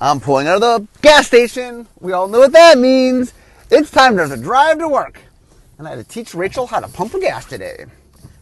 I'm pulling out of the gas station. We all know what that means. It's time to drive to work. And I had to teach Rachel how to pump her gas today.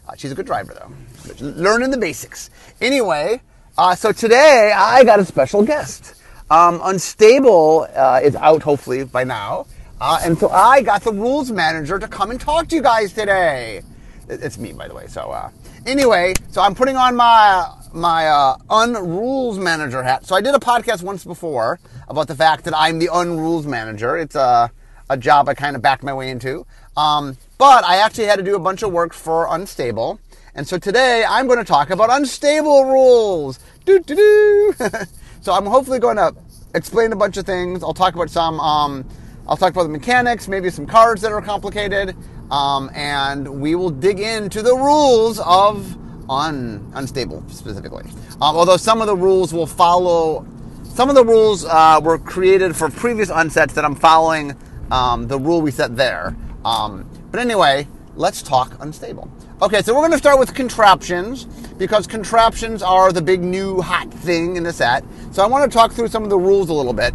Uh, she's a good driver, though. Learning the basics. Anyway, uh, so today I got a special guest. Um, Unstable uh, is out, hopefully, by now. Uh, and so I got the rules manager to come and talk to you guys today. It's me, by the way. So uh, anyway, so I'm putting on my my uh, unrules manager hat. So I did a podcast once before about the fact that I'm the unrules manager. It's a a job I kind of backed my way into. Um, but I actually had to do a bunch of work for Unstable. And so today I'm going to talk about unstable rules. Doo, doo, doo. so I'm hopefully going to explain a bunch of things. I'll talk about some um, I'll talk about the mechanics, maybe some cards that are complicated, um, and we will dig into the rules of un, unstable specifically. Um, although some of the rules will follow, some of the rules uh, were created for previous unsets that I'm following um, the rule we set there. Um, but anyway, let's talk unstable. Okay, so we're going to start with contraptions because contraptions are the big new hot thing in the set. So I want to talk through some of the rules a little bit.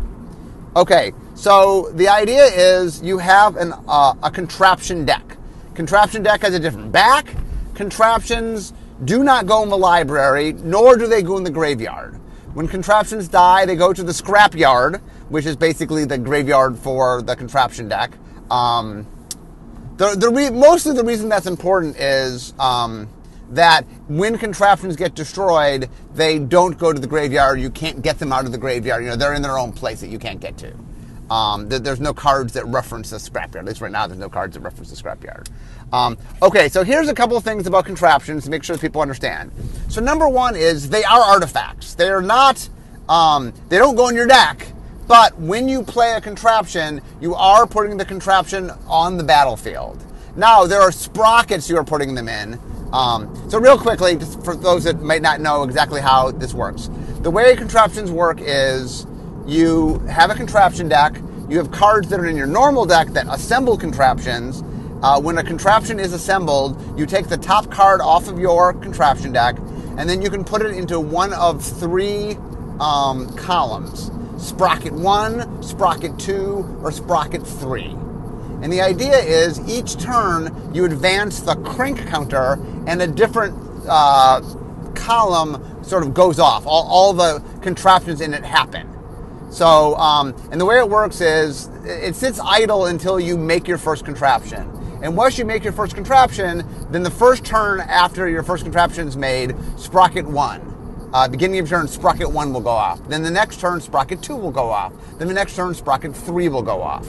Okay, so the idea is you have an, uh, a contraption deck. Contraption deck has a different back. Contraptions do not go in the library, nor do they go in the graveyard. When contraptions die, they go to the scrapyard, which is basically the graveyard for the contraption deck. Um, the, the re- mostly the reason that's important is um, that when contraptions get destroyed, they don't go to the graveyard. You can't get them out of the graveyard. You know, they're in their own place that you can't get to. Um, there's no cards that reference the scrapyard. At least right now, there's no cards that reference the scrapyard. Um, okay, so here's a couple of things about contraptions to make sure people understand. So number one is they are artifacts. They are not. Um, they don't go in your deck. But when you play a contraption, you are putting the contraption on the battlefield. Now there are sprockets you are putting them in. Um, so real quickly, just for those that might not know exactly how this works, the way contraptions work is you have a contraption deck. You have cards that are in your normal deck that assemble contraptions. Uh, when a contraption is assembled, you take the top card off of your contraption deck, and then you can put it into one of three um, columns Sprocket 1, Sprocket 2, or Sprocket 3. And the idea is each turn you advance the crank counter, and a different uh, column sort of goes off. All, all the contraptions in it happen. So, um, and the way it works is it sits idle until you make your first contraption. And once you make your first contraption, then the first turn after your first contraption is made, sprocket one. Uh, beginning of turn, sprocket one will go off. Then the next turn, sprocket two will go off. Then the next turn, sprocket three will go off.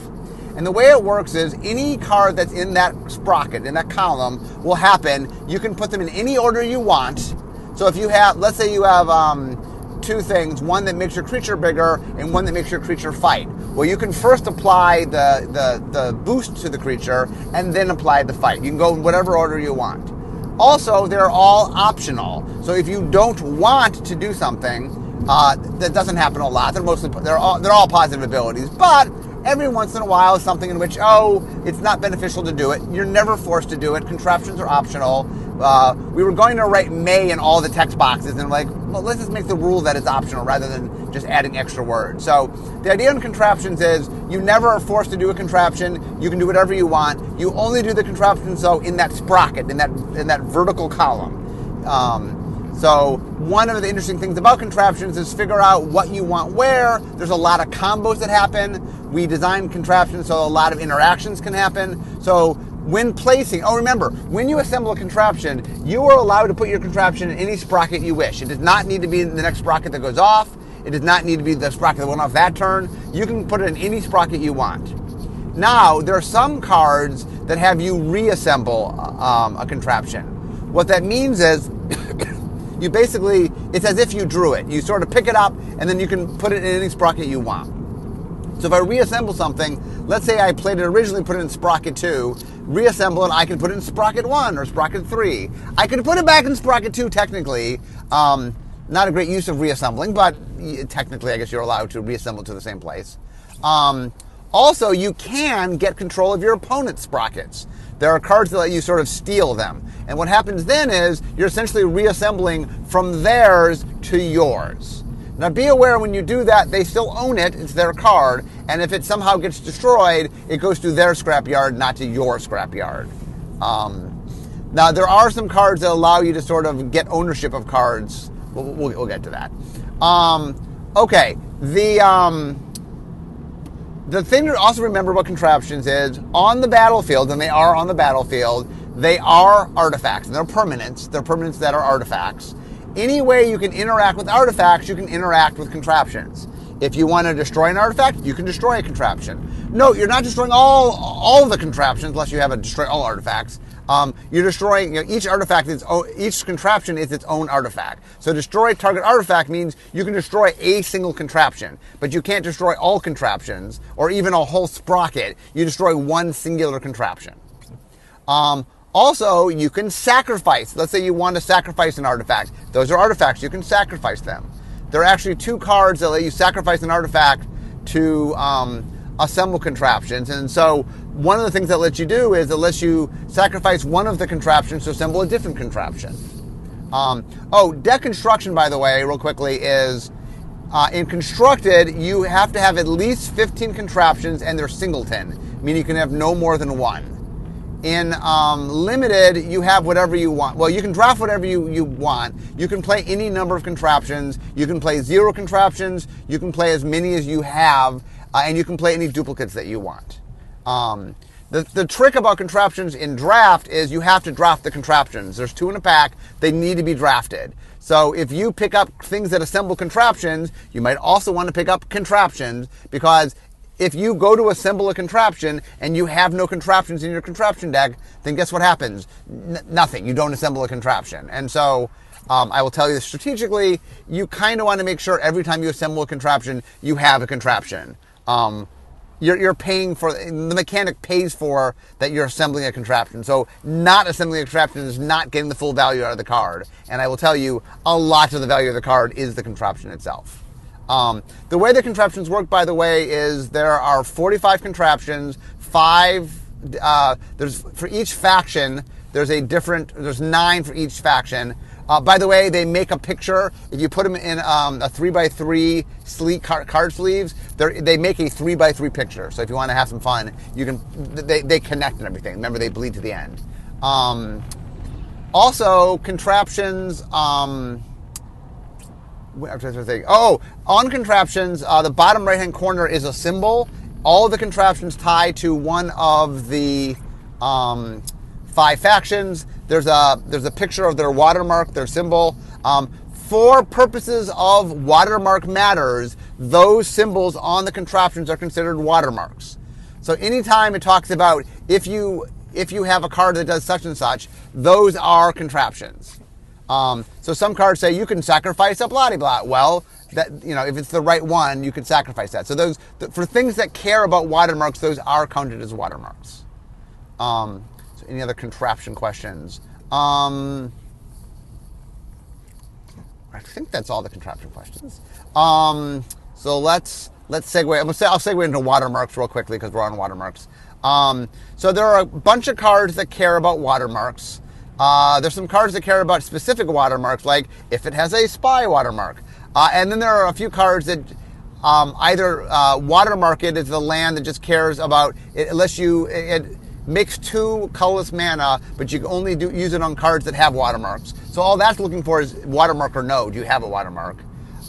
And the way it works is any card that's in that sprocket, in that column, will happen. You can put them in any order you want. So if you have, let's say you have, um, two things one that makes your creature bigger and one that makes your creature fight. Well, you can first apply the, the, the boost to the creature and then apply the fight. You can go in whatever order you want. Also, they're all optional. So if you don't want to do something, uh, that doesn't happen a lot. They're mostly they're all they're all positive abilities, but every once in a while is something in which oh it's not beneficial to do it. You're never forced to do it. Contraptions are optional uh, we were going to write may in all the text boxes, and like, well, let's just make the rule that it's optional rather than just adding extra words. So the idea in contraptions is you never are forced to do a contraption. You can do whatever you want. You only do the contraption so in that sprocket, in that in that vertical column. Um, so one of the interesting things about contraptions is figure out what you want where. There's a lot of combos that happen. We design contraptions so a lot of interactions can happen. So when placing, oh, remember, when you assemble a contraption, you are allowed to put your contraption in any sprocket you wish. It does not need to be in the next sprocket that goes off. It does not need to be the sprocket that went off that turn. You can put it in any sprocket you want. Now, there are some cards that have you reassemble um, a contraption. What that means is you basically, it's as if you drew it. You sort of pick it up and then you can put it in any sprocket you want. So if I reassemble something, let's say I played it originally, put it in sprocket 2, reassemble it, I can put it in sprocket 1 or sprocket 3. I could put it back in sprocket 2 technically. Um, not a great use of reassembling, but technically I guess you're allowed to reassemble to the same place. Um, also, you can get control of your opponent's sprockets. There are cards that let you sort of steal them. And what happens then is you're essentially reassembling from theirs to yours. Now be aware when you do that, they still own it, it's their card, and if it somehow gets destroyed, it goes to their scrapyard, not to your scrapyard. Um, now there are some cards that allow you to sort of get ownership of cards. We'll, we'll, we'll get to that. Um, okay, the um, the thing to also remember about contraptions is on the battlefield, and they are on the battlefield, they are artifacts, and they're permanents. They're permanents that are artifacts. Any way you can interact with artifacts, you can interact with contraptions. If you want to destroy an artifact, you can destroy a contraption. No, you're not destroying all all the contraptions unless you have a destroy all artifacts. Um, you're destroying you know, each artifact. Is each contraption is its own artifact. So destroy target artifact means you can destroy a single contraption, but you can't destroy all contraptions or even a whole sprocket. You destroy one singular contraption. Um, also, you can sacrifice. Let's say you want to sacrifice an artifact. Those are artifacts. You can sacrifice them. There are actually two cards that let you sacrifice an artifact to um, assemble contraptions. And so, one of the things that lets you do is it lets you sacrifice one of the contraptions to assemble a different contraption. Um, oh, deconstruction, by the way, real quickly, is uh, in constructed, you have to have at least 15 contraptions and they're singleton, meaning you can have no more than one. In um, limited, you have whatever you want. Well, you can draft whatever you, you want. You can play any number of contraptions. You can play zero contraptions. You can play as many as you have, uh, and you can play any duplicates that you want. Um, the, the trick about contraptions in draft is you have to draft the contraptions. There's two in a pack. They need to be drafted. So if you pick up things that assemble contraptions, you might also want to pick up contraptions because if you go to assemble a contraption and you have no contraptions in your contraption deck, then guess what happens? N- nothing. You don't assemble a contraption. And so um, I will tell you this strategically, you kind of want to make sure every time you assemble a contraption, you have a contraption. Um, you're, you're paying for, the mechanic pays for that you're assembling a contraption. So not assembling a contraption is not getting the full value out of the card. And I will tell you, a lot of the value of the card is the contraption itself. Um, the way the contraptions work, by the way, is there are 45 contraptions, five, uh, there's, for each faction, there's a different, there's nine for each faction. Uh, by the way, they make a picture. If you put them in um, a three by three sleek card, card sleeves, they make a three by three picture. So if you want to have some fun, you can. They, they connect and everything. Remember, they bleed to the end. Um, also, contraptions. Um, Oh, on contraptions, uh, the bottom right hand corner is a symbol. All the contraptions tie to one of the um, five factions. There's a there's a picture of their watermark, their symbol. Um, for purposes of watermark matters, those symbols on the contraptions are considered watermarks. So anytime it talks about if you if you have a card that does such and such, those are contraptions. Um, so some cards say you can sacrifice a blah blah. Well, that you know if it's the right one, you can sacrifice that. So those for things that care about watermarks, those are counted as watermarks. Um, so any other contraption questions? Um, I think that's all the contraption questions. Um, so let's let's segue. I'm say, I'll segue into watermarks real quickly because we're on watermarks. Um, so there are a bunch of cards that care about watermarks. Uh, there's some cards that care about specific watermarks, like if it has a spy watermark. Uh, and then there are a few cards that um, either uh, Watermarket as the land that just cares about it, unless you it, it makes two colorless mana, but you can only do, use it on cards that have watermarks. So all that's looking for is watermark or no. Do you have a watermark?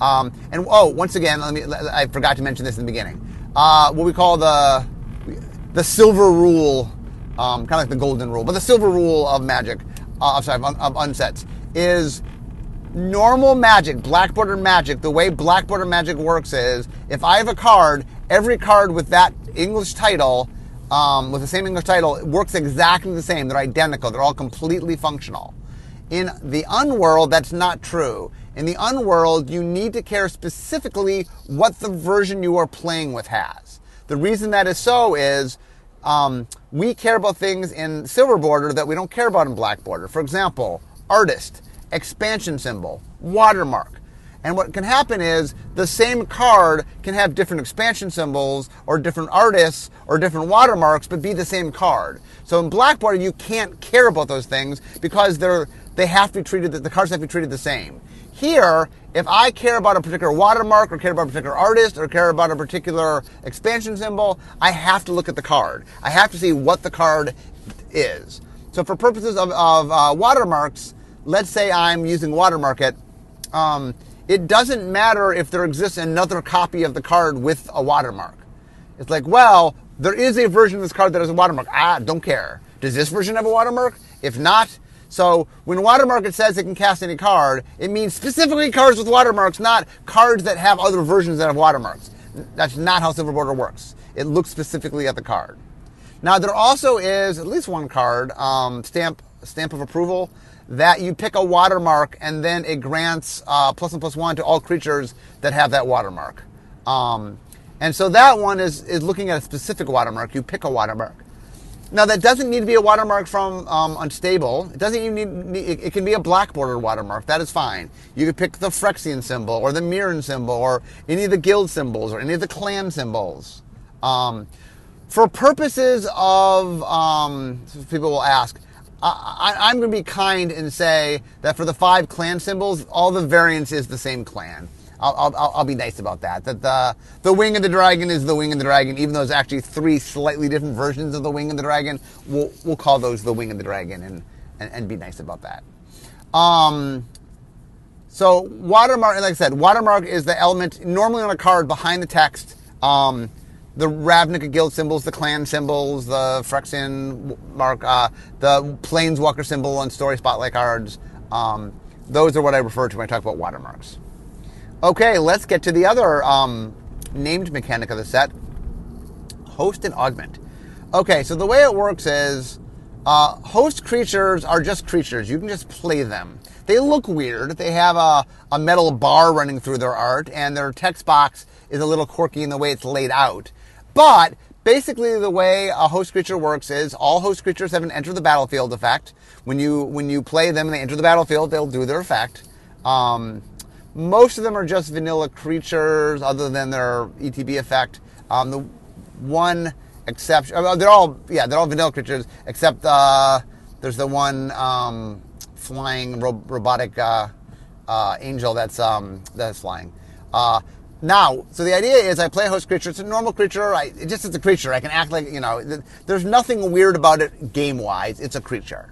Um, and oh, once again, let me. I forgot to mention this in the beginning. Uh, what we call the the silver rule, um, kind of like the golden rule, but the silver rule of Magic uh, I'm sorry, of, of unsets, is normal magic, black border magic, the way black border magic works is if I have a card, every card with that English title, um, with the same English title, works exactly the same. They're identical. They're all completely functional. In the unworld, that's not true. In the unworld, you need to care specifically what the version you are playing with has. The reason that is so is um, we care about things in silver border that we don't care about in black border. For example, artist, expansion symbol, watermark. And what can happen is the same card can have different expansion symbols or different artists or different watermarks, but be the same card. So in black border, you can't care about those things because they're they have to be treated. The cards have to be treated the same. Here, if I care about a particular watermark or care about a particular artist or care about a particular expansion symbol, I have to look at the card. I have to see what the card is. So for purposes of, of uh, watermarks, let's say I'm using Watermarket, um, it doesn't matter if there exists another copy of the card with a watermark. It's like, well, there is a version of this card that has a watermark. Ah, don't care. Does this version have a watermark? If not, so when watermark says it can cast any card, it means specifically cards with watermarks, not cards that have other versions that have watermarks. That's not how Silver Border works. It looks specifically at the card. Now there also is at least one card, um, stamp stamp of approval, that you pick a watermark and then it grants uh, plus one plus one to all creatures that have that watermark. Um, and so that one is, is looking at a specific watermark. You pick a watermark. Now that doesn't need to be a watermark from um, Unstable. It doesn't even need, it, it can be a black border watermark. That is fine. You could pick the Phyrexian symbol or the Mirran symbol or any of the guild symbols or any of the clan symbols. Um, for purposes of, um, people will ask, I, am going to be kind and say that for the five clan symbols, all the variance is the same clan. I'll, I'll, I'll, be nice about that. That the the wing of the dragon is the wing of the dragon, even though there's actually three slightly different versions of the wing of the dragon. We'll we'll call those the wing of the dragon and and, and be nice about that. Um, so watermark, like I said, watermark is the element normally on a card behind the text. Um, the Ravnica Guild symbols, the clan symbols, the Phyrexian mark, uh, the Planeswalker symbol on Story Spotlight cards. Um, those are what I refer to when I talk about watermarks. Okay, let's get to the other um, named mechanic of the set host and augment. Okay, so the way it works is uh, host creatures are just creatures. You can just play them. They look weird. They have a, a metal bar running through their art, and their text box is a little quirky in the way it's laid out. But basically, the way a host creature works is all host creatures have an enter the battlefield effect. When you when you play them and they enter the battlefield, they'll do their effect. Um, most of them are just vanilla creatures, other than their ETB effect. Um, the one exception, uh, they're all yeah, they're all vanilla creatures, except uh, there's the one um, flying ro- robotic uh, uh angel that's um, that's flying. Uh, now, so the idea is I play a host creature. It's a normal creature. I, it just it's a creature. I can act like, you know, there's nothing weird about it game wise. It's a creature.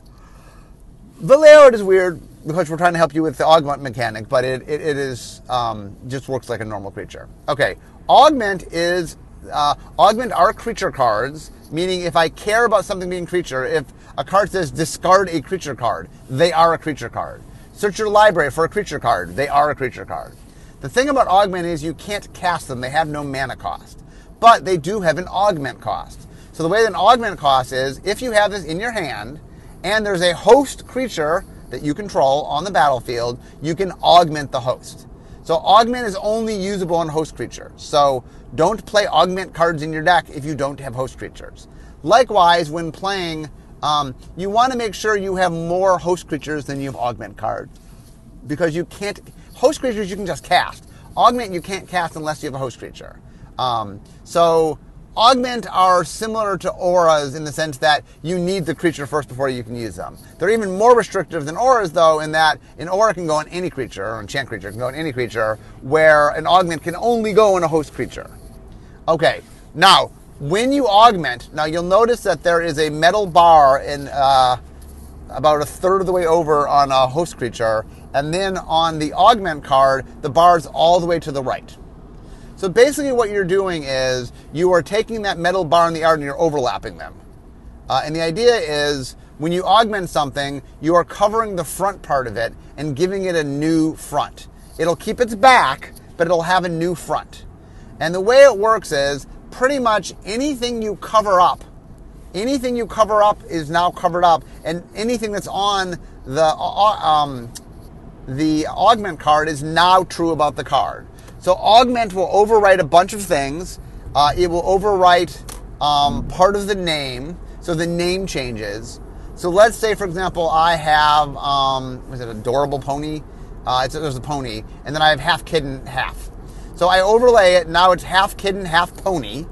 The layout is weird because we're trying to help you with the augment mechanic, but it, it, it is um, just works like a normal creature. Okay, augment is uh, augment are creature cards, meaning if I care about something being creature, if a card says discard a creature card, they are a creature card. Search your library for a creature card, they are a creature card. The thing about augment is you can't cast them. They have no mana cost. But they do have an augment cost. So the way an augment cost is if you have this in your hand and there's a host creature that you control on the battlefield, you can augment the host. So augment is only usable on host creatures. So don't play augment cards in your deck if you don't have host creatures. Likewise, when playing, um, you want to make sure you have more host creatures than you have augment cards because you can't host creatures you can just cast. Augment you can't cast unless you have a host creature. Um, so augment are similar to auras in the sense that you need the creature first before you can use them. They're even more restrictive than auras though in that an aura can go on any creature, or enchant creature can go on any creature, where an augment can only go on a host creature. Okay, now when you augment, now you'll notice that there is a metal bar in uh, about a third of the way over on a host creature, and then on the augment card, the bar's all the way to the right. So basically, what you're doing is you are taking that metal bar and the art and you're overlapping them. Uh, and the idea is when you augment something, you are covering the front part of it and giving it a new front. It'll keep its back, but it'll have a new front. And the way it works is pretty much anything you cover up, anything you cover up is now covered up, and anything that's on the uh, um, the augment card is now true about the card. So augment will overwrite a bunch of things. Uh, it will overwrite um, part of the name, so the name changes. So let's say, for example, I have um, was it adorable pony? Uh, it's, there's a pony, and then I have half kitten, half. So I overlay it. Now it's half kitten, half pony,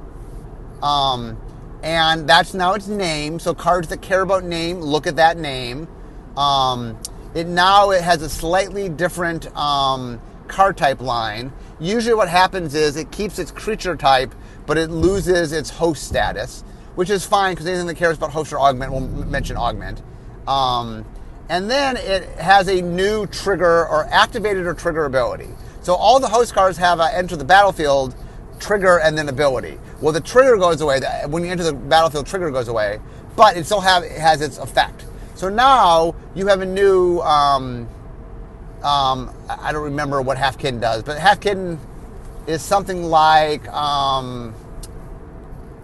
um, and that's now its name. So cards that care about name look at that name. Um, it now it has a slightly different um, card type line. Usually, what happens is it keeps its creature type, but it loses its host status, which is fine because anything that cares about host or augment will mention augment. Um, and then it has a new trigger or activated or trigger ability. So all the host cards have a enter the battlefield trigger and then ability. Well, the trigger goes away when you enter the battlefield. Trigger goes away, but it still have it has its effect. So now you have a new. Um, um, I don't remember what Half Kitten does, but Half Kitten is something like um,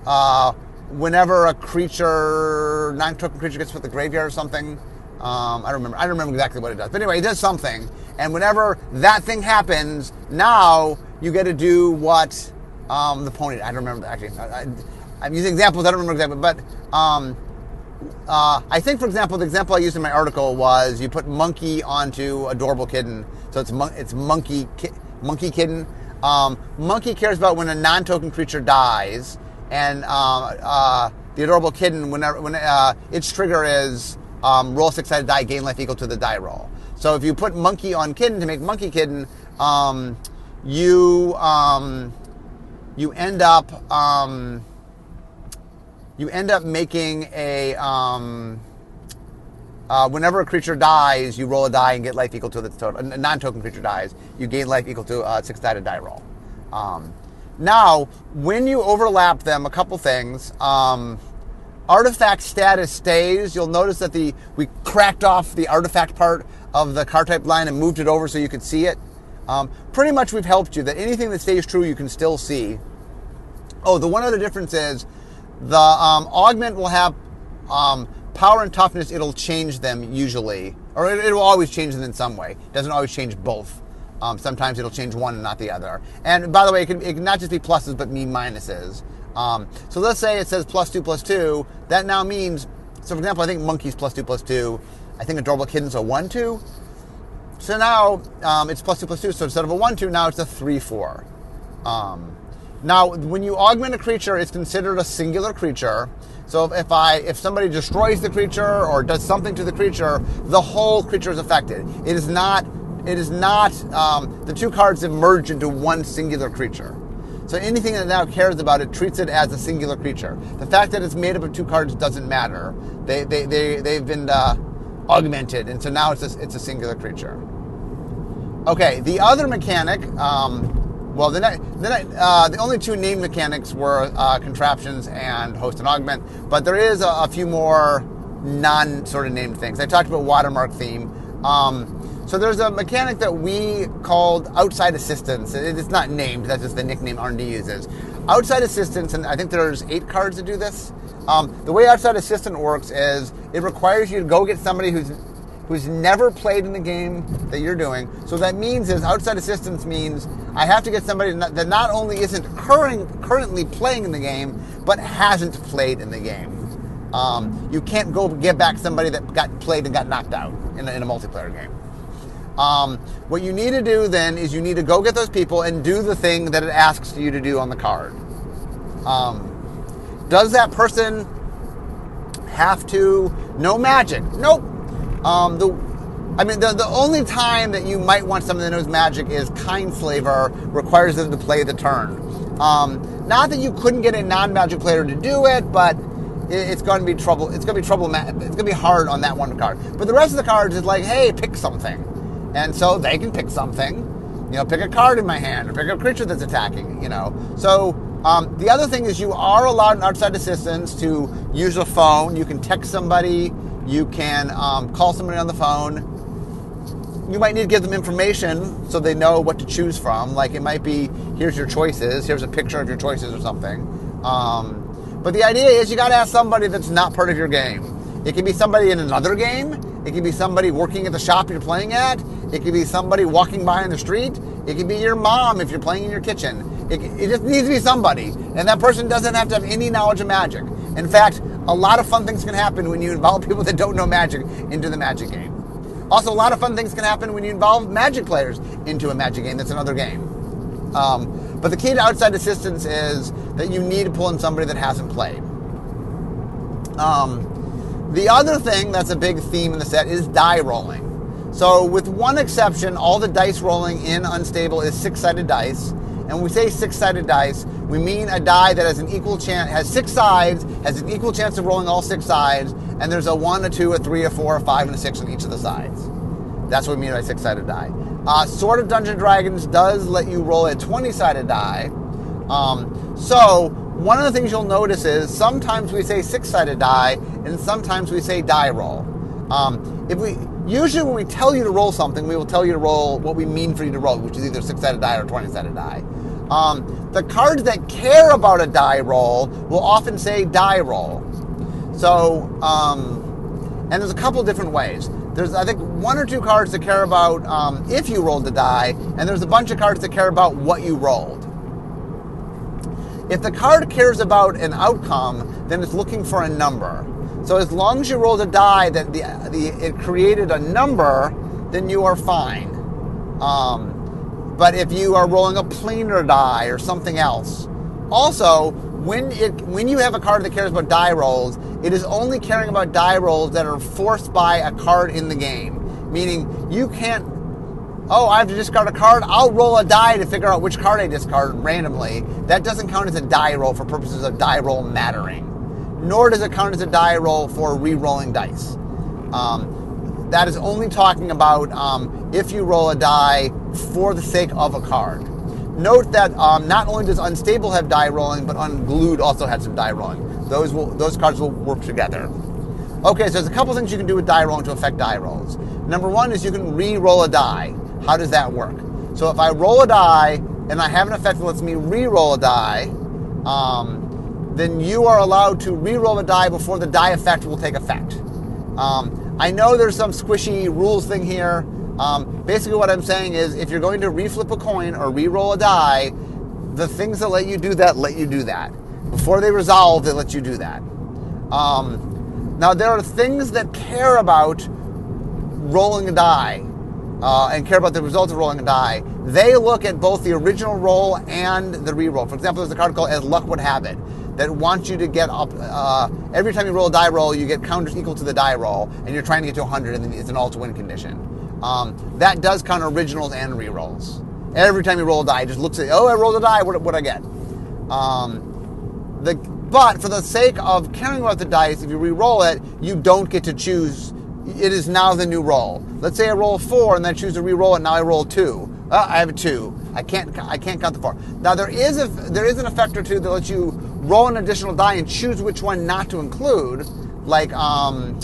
uh, whenever a creature, non-token creature gets put in the graveyard or something. Um, I don't remember. I don't remember exactly what it does, but anyway, it does something. And whenever that thing happens, now you get to do what um, the pony. I don't remember actually. I, am using examples. I don't remember exactly, but um, uh, I think, for example, the example I used in my article was you put monkey onto adorable kitten, so it's mon- it's monkey ki- monkey kitten. Um, monkey cares about when a non-token creature dies, and uh, uh, the adorable kitten, whenever when uh, its trigger is um, roll six-sided die, gain life equal to the die roll. So if you put monkey on kitten to make monkey kitten, um, you um, you end up um, you end up making a um, uh, whenever a creature dies, you roll a die and get life equal to the total. A non-token creature dies, you gain life equal to a six-sided die roll. Um, now, when you overlap them, a couple things. Um, artifact status stays. You'll notice that the we cracked off the artifact part of the card type line and moved it over so you could see it. Um, pretty much we've helped you that anything that stays true you can still see. Oh, the one other difference is the um, augment will have um, power and toughness. It'll change them usually, or it, it, will always change them in some way. It doesn't always change both. Um, sometimes it'll change one and not the other. And by the way, it can, it can not just be pluses, but mean minuses. Um, so let's say it says plus two plus two. That now means, so for example, I think monkeys plus two plus two. I think adorable kittens are one two. So now um, it's plus two plus two. So instead of a one two, now it's a three four. Um, now, when you augment a creature, it's considered a singular creature. So if I if somebody destroys the creature or does something to the creature, the whole creature is affected. It is not it is not um, the two cards have merged into one singular creature. So anything that now cares about it treats it as a singular creature. The fact that it's made up of two cards doesn't matter. They they they they've been uh, augmented, and so now it's a, it's a singular creature. Okay, the other mechanic. Um, well, the, the, uh, the only two named mechanics were uh, contraptions and host and augment, but there is a, a, few more non sort of named things. I talked about watermark theme. Um, so there's a mechanic that we called outside assistance. It's not named. That's just the nickname R&D uses. Outside assistance, and I think there's eight cards to do this. Um, the way outside assistant works is it requires you to go get somebody who's who's never played in the game that you're doing. So that means is outside assistance means I have to get somebody that not only isn't current, currently playing in the game, but hasn't played in the game. Um, you can't go get back somebody that got played and got knocked out in a, in a multiplayer game. Um, what you need to do then is you need to go get those people and do the thing that it asks you to do on the card. Um, does that person have to know magic? Nope. Um, the, I mean, the, the only time that you might want someone that knows magic is Kindslaver requires them to play the turn. Um, not that you couldn't get a non-magic player to do it, but it, it's going to be trouble. It's going to be trouble. It's going to be hard on that one card. But the rest of the cards is like, hey, pick something, and so they can pick something. You know, pick a card in my hand, or pick a creature that's attacking. You know, so um, the other thing is you are allowed outside assistance to use a phone. You can text somebody you can um, call somebody on the phone. You might need to give them information so they know what to choose from. Like it might be, here's your choices, here's a picture of your choices or something. Um, but the idea is you got to ask somebody that's not part of your game. It can be somebody in another game. It can be somebody working at the shop you're playing at. It can be somebody walking by in the street. It can be your mom if you're playing in your kitchen. It, it just needs to be somebody. And that person doesn't have to have any knowledge of magic. In fact, a lot of fun things can happen when you involve people that don't know magic into the magic game. Also, a lot of fun things can happen when you involve magic players into a magic game that's another game. Um, but the key to outside assistance is that you need to pull in somebody that hasn't played. Um, the other thing that's a big theme in the set is die rolling. So, with one exception, all the dice rolling in unstable is six-sided dice. And when we say six-sided dice, we mean a die that has an equal chance, has six sides, has an equal chance of rolling all six sides, and there's a one, a two, a three, a four, a five, and a six on each of the sides. That's what we mean by six-sided die. Uh, Sword of Dungeon Dragons does let you roll a 20-sided die. Um, so one of the things you'll notice is sometimes we say six-sided die, and sometimes we say die roll. Um, if we usually when we tell you to roll something, we will tell you to roll what we mean for you to roll, which is either six-sided die or 20-sided die. Um, the cards that care about a die roll will often say die roll. So, um, and there's a couple different ways. There's, I think, one or two cards that care about um, if you rolled a die, and there's a bunch of cards that care about what you rolled. If the card cares about an outcome, then it's looking for a number. So as long as you rolled a die that the, the it created a number, then you are fine. Um, but if you are rolling a planar die or something else, also when it when you have a card that cares about die rolls, it is only caring about die rolls that are forced by a card in the game. Meaning you can't oh, I have to discard a card. I'll roll a die to figure out which card I discard randomly. That doesn't count as a die roll for purposes of die roll mattering. Nor does it count as a die roll for re-rolling dice. Um, that is only talking about um, if you roll a die for the sake of a card. Note that um, not only does unstable have die rolling, but unglued also has some die rolling. Those will those cards will work together. Okay, so there's a couple things you can do with die rolling to affect die rolls. Number one is you can re-roll a die. How does that work? So if I roll a die and I have an effect that lets me re-roll a die, um, then you are allowed to re-roll a die before the die effect will take effect. Um, I know there's some squishy rules thing here. Um, basically, what I'm saying is if you're going to reflip a coin or re-roll a die, the things that let you do that let you do that. Before they resolve, they let you do that. Um, now, there are things that care about rolling a die uh, and care about the results of rolling a die. They look at both the original roll and the re-roll. For example, there's a card called As Luck Would Have It that wants you to get up. Uh, every time you roll a die roll, you get counters equal to the die roll, and you're trying to get to 100, and it's an all to win condition. Um, that does count originals and re rolls. Every time you roll a die, it just looks at, oh, I rolled a die, what what I get? Um, the, but for the sake of caring about the dice, if you re-roll it, you don't get to choose. It is now the new roll. Let's say I roll four and then I choose to re-roll it. Now I roll two. Uh, I have a two. I can't. I can't count the four. Now there is a there is an effect or two that lets you roll an additional die and choose which one not to include, like um,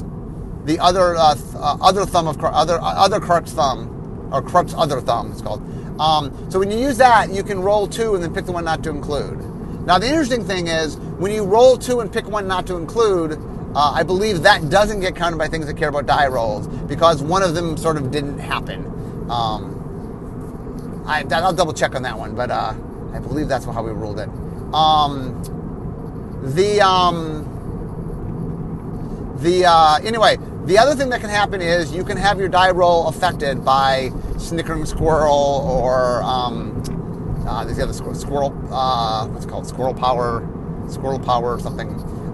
the other uh, th- uh, other thumb of other uh, other Krark's thumb or Krark's other thumb. It's called. Um, so when you use that, you can roll two and then pick the one not to include. Now the interesting thing is when you roll two and pick one not to include. Uh, I believe that doesn't get counted by things that care about die rolls because one of them sort of didn't happen. Um, I, will double check on that one, but uh, I believe that's how we ruled it. Um, the um, the uh, anyway, the other thing that can happen is you can have your die roll affected by snickering squirrel or um, uh, these other squirrel, squirrel uh, what's called squirrel power, squirrel power or something,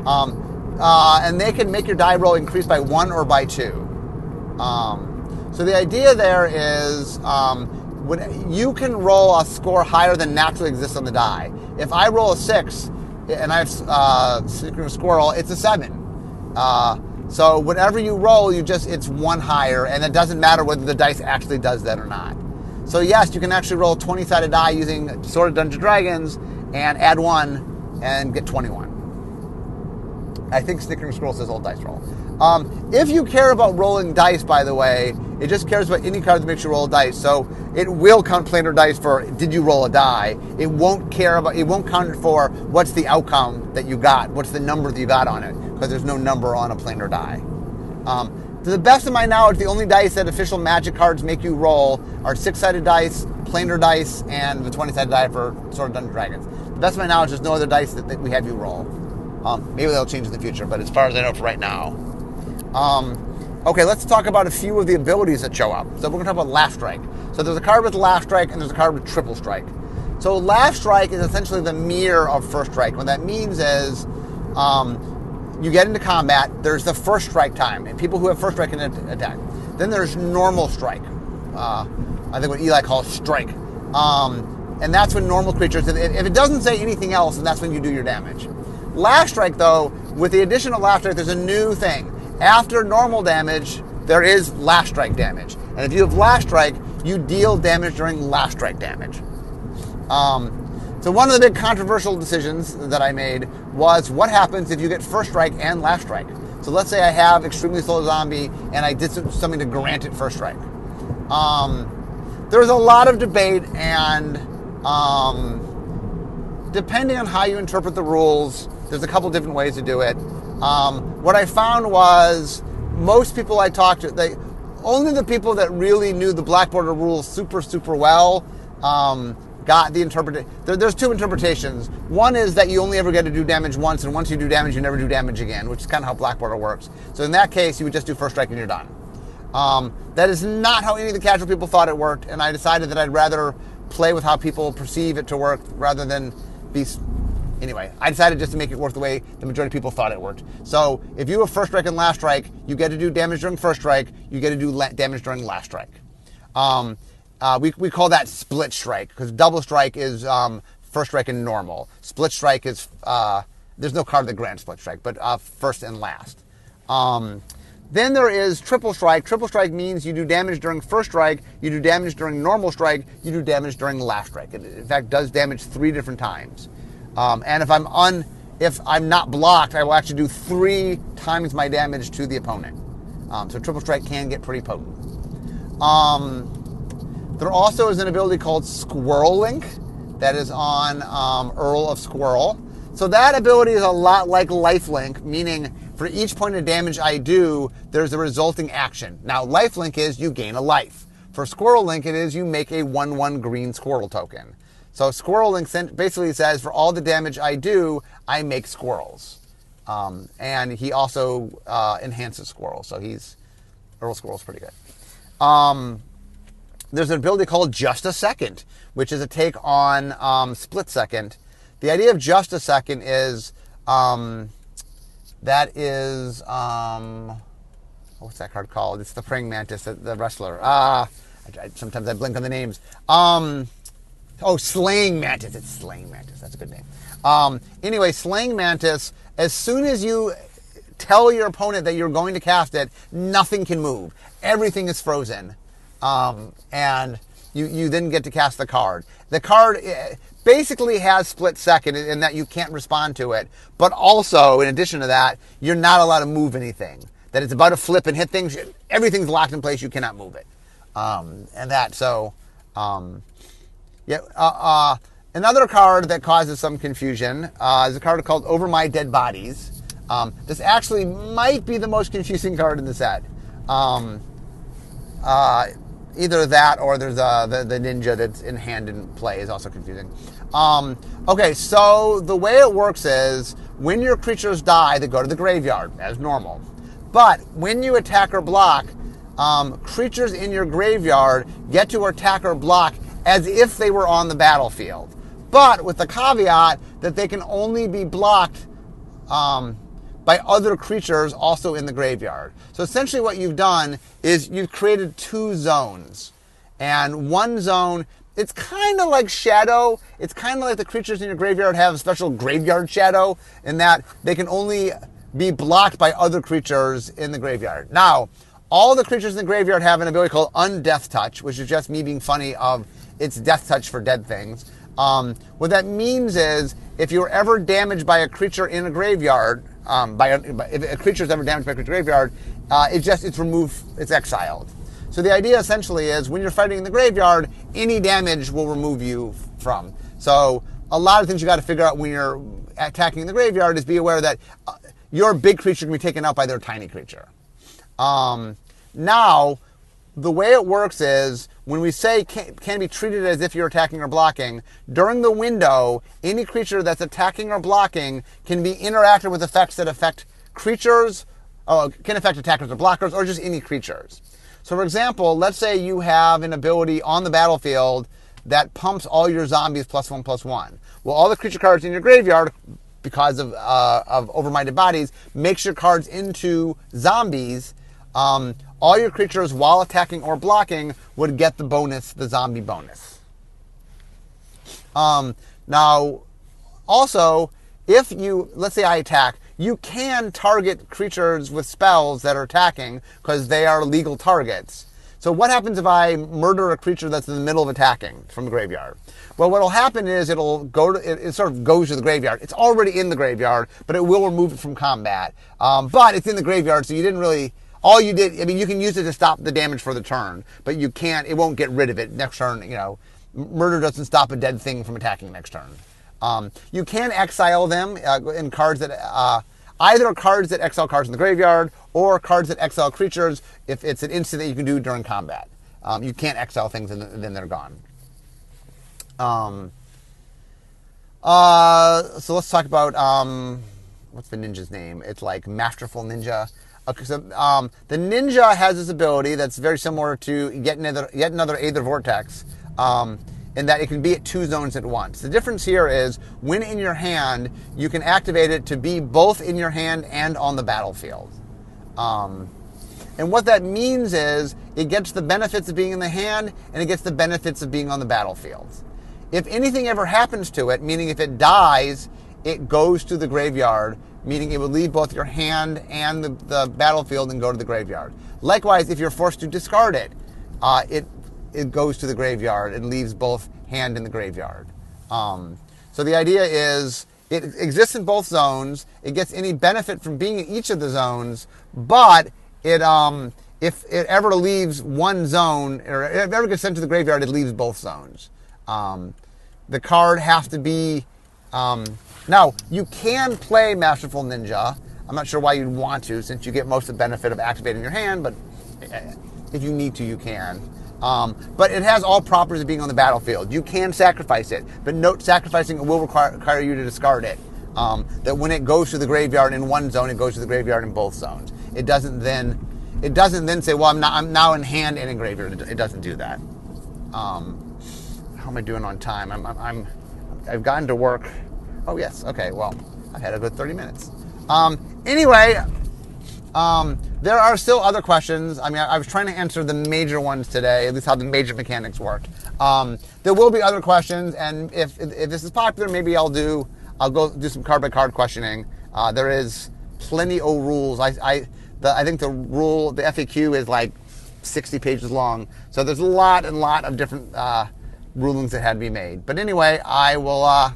um, uh, and they can make your die roll increase by one or by two. Um, so the idea there is um, when you can roll a score higher than naturally exists on the die. If I roll a six, and I have uh, Squirrel, it's a seven. Uh, so whatever you roll, you just it's one higher, and it doesn't matter whether the dice actually does that or not. So yes, you can actually roll a 20-sided die using Sword of Dungeons Dragons and add one and get 21. I think Snickering Squirrel says old dice roll. Um, if you care about rolling dice, by the way, it just cares about any card that makes you roll a dice. So it will count planar dice for did you roll a die. It won't care about it won't count it for what's the outcome that you got, what's the number that you got on it, because there's no number on a planar die. Um, to the best of my knowledge, the only dice that official Magic cards make you roll are six-sided dice, planar dice, and the 20-sided die for Sword of Dungeons Dragons. To the best of my knowledge, there's no other dice that, that we have you roll. Um, maybe they'll change in the future, but as far as I know for right now. Um, okay, let's talk about a few of the abilities that show up. So we're going to talk about Last Strike. So there's a card with Last Strike and there's a card with Triple Strike. So Last Strike is essentially the mirror of First Strike. What that means is um, you get into combat, there's the first strike time, and people who have first strike can attack. Then there's normal strike. Uh, I think what Eli calls strike. Um, and that's when normal creatures, if, if it doesn't say anything else, then that's when you do your damage. Last strike, though, with the addition of last strike, there's a new thing. After normal damage, there is last strike damage. And if you have last strike, you deal damage during last strike damage. Um, so one of the big controversial decisions that I made was what happens if you get first strike and last strike. So let's say I have extremely slow zombie and I did something to grant it first strike. Um, there was a lot of debate and um, depending on how you interpret the rules, there's a couple different ways to do it. Um, what I found was most people I talked to, they only the people that really knew the black border rules super super well um, got the interpretation. There, there's two interpretations. One is that you only ever get to do damage once, and once you do damage, you never do damage again, which is kind of how black border works. So in that case, you would just do first strike and you're done. Um, that is not how any of the casual people thought it worked, and I decided that I'd rather play with how people perceive it to work rather than be Anyway, I decided just to make it work the way the majority of people thought it worked. So if you have first strike and last strike, you get to do damage during first strike, you get to do damage during last strike. Um, uh, we, we call that split strike because double strike is um, first strike and normal. Split strike is, uh, there's no card that grants split strike, but uh, first and last. Um, then there is triple strike. Triple strike means you do damage during first strike, you do damage during normal strike, you do damage during last strike. It, in fact, does damage three different times. Um, and if I'm un, if I'm not blocked, I will actually do three times my damage to the opponent. Um, so triple strike can get pretty potent. Um, there also is an ability called Squirrel Link that is on um, Earl of Squirrel. So that ability is a lot like Lifelink, meaning for each point of damage I do, there's a resulting action. Now, Lifelink is you gain a life. For Squirrel Link, it is you make a 1 1 green squirrel token. So Squirrel Link basically says for all the damage I do, I make squirrels. Um, and he also uh, enhances squirrels. So he's Earl Squirrel's pretty good. Um, there's an ability called Just a Second, which is a take on um, Split Second. The idea of Just a Second is um, that is um, what's that card called? It's the praying mantis, the, the wrestler. Ah, I, I, sometimes I blink on the names. Um, Oh, Slaying Mantis. It's Slaying Mantis. That's a good name. Um, anyway, Slaying Mantis, as soon as you tell your opponent that you're going to cast it, nothing can move. Everything is frozen. Um, and you, you then get to cast the card. The card eh, basically has split second in that you can't respond to it. But also, in addition to that, you're not allowed to move anything. That it's about to flip and hit things. Everything's locked in place. You cannot move it. Um, and that, so, um, yeah. Uh, uh, another card that causes some confusion uh, is a card called Over My Dead Bodies. Um, this actually might be the most confusing card in the set. Um, uh, either that or there's a, the, the ninja that's in hand and play is also confusing. Um, okay, so the way it works is when your creatures die, they go to the graveyard as normal. But when you attack or block, um, creatures in your graveyard get to attack or block as if they were on the battlefield, but with the caveat that they can only be blocked um, by other creatures also in the graveyard. So essentially, what you've done is you've created two zones, and one zone. It's kind of like shadow. It's kind of like the creatures in your graveyard have a special graveyard shadow in that they can only be blocked by other creatures in the graveyard. Now, all the creatures in the graveyard have an ability called Undeath Touch, which is just me being funny of it's death touch for dead things. Um, what that means is if you're ever damaged by a creature in a graveyard, um, by, a, by, if a creature is ever damaged by a graveyard, uh, it just it's removed, it's exiled. So the idea essentially is when you're fighting in the graveyard, any damage will remove you from. So a lot of things you got to figure out when you're attacking in the graveyard is be aware that uh, your big creature can be taken out by their tiny creature. Um, now, the way it works is when we say can, can, be treated as if you're attacking or blocking, during the window, any creature that's attacking or blocking can be interacted with effects that affect creatures, uh, can affect attackers or blockers, or just any creatures. So, for example, let's say you have an ability on the battlefield that pumps all your zombies plus one plus one. Well, all the creature cards in your graveyard, because of, uh, of Over My Dead Bodies, makes your cards into zombies um, all your creatures while attacking or blocking would get the bonus, the zombie bonus. Um, now, also, if you, let's say I attack, you can target creatures with spells that are attacking because they are legal targets. So what happens if I murder a creature that's in the middle of attacking from the graveyard? Well, what'll happen is it'll go to, it, it sort of goes to the graveyard. It's already in the graveyard, but it will remove it from combat. Um, but it's in the graveyard, so you didn't really, all you did, I mean, you can use it to stop the damage for the turn, but you can't, it won't get rid of it next turn, you know. Murder doesn't stop a dead thing from attacking next turn. Um, you can exile them uh, in cards that, uh, either cards that exile cards in the graveyard or cards that exile creatures if it's an instant that you can do during combat. Um, you can't exile things and then they're gone. Um, uh, so let's talk about um, what's the ninja's name? It's like Masterful Ninja. Um, the ninja has this ability that's very similar to yet another yet another Aether Vortex. Um, in that it can be at two zones at once. The difference here is when in your hand, you can activate it to be both in your hand and on the battlefield. Um, and what that means is it gets the benefits of being in the hand and it gets the benefits of being on the battlefield. If anything ever happens to it, meaning if it dies, it goes to the graveyard, meaning it would leave both your hand and the, the battlefield and go to the graveyard. Likewise, if you're forced to discard it, uh, it it goes to the graveyard. and leaves both hand in the graveyard. Um, so the idea is it exists in both zones. It gets any benefit from being in each of the zones, but it um, if it ever leaves one zone or if it ever gets sent to the graveyard, it leaves both zones. Um, the card has to be um, now you can play Masterful Ninja. I'm not sure why you'd want to, since you get most of the benefit of activating your hand, but eh, if you need to, you can. Um, but it has all properties of being on the battlefield. You can sacrifice it, but note sacrificing it will require, require you to discard it. Um, that when it goes to the graveyard in one zone, it goes to the graveyard in both zones. It doesn't then, it doesn't then say, well, I'm, not, I'm now in hand and in graveyard. It, doesn't do that. Um, how am I doing on time? I'm, I'm, I'm, I've gotten to work. Oh yes, okay. Well, I've had a good 30 minutes. Um, anyway, um, there are still other questions. I mean, I, I, was trying to answer the major ones today, at least how the major mechanics work. Um, there will be other questions, and if, if, if this is popular, maybe I'll do I'll go do some card by card questioning. Uh, there is plenty of rules. I I, the, I think the rule the FAQ is like 60 pages long, so there's a lot and lot of different uh, rulings that had to be made. But anyway, I will. Uh,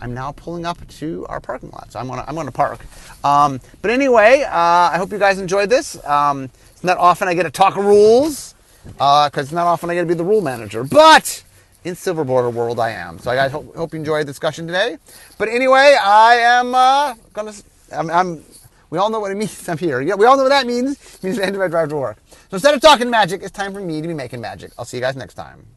I'm now pulling up to our parking lot, so I'm gonna I'm gonna park. Um, but anyway, uh, I hope you guys enjoyed this. Um, it's not often I get to talk rules because uh, it's not often I get to be the rule manager, but in Silver Border world I am. So I guys hope, hope you enjoyed the discussion today. But anyway, I am uh, gonna. I'm, I'm, We all know what it means. I'm here. Yeah, we all know what that means. It means the end of my drive to work. So instead of talking magic, it's time for me to be making magic. I'll see you guys next time.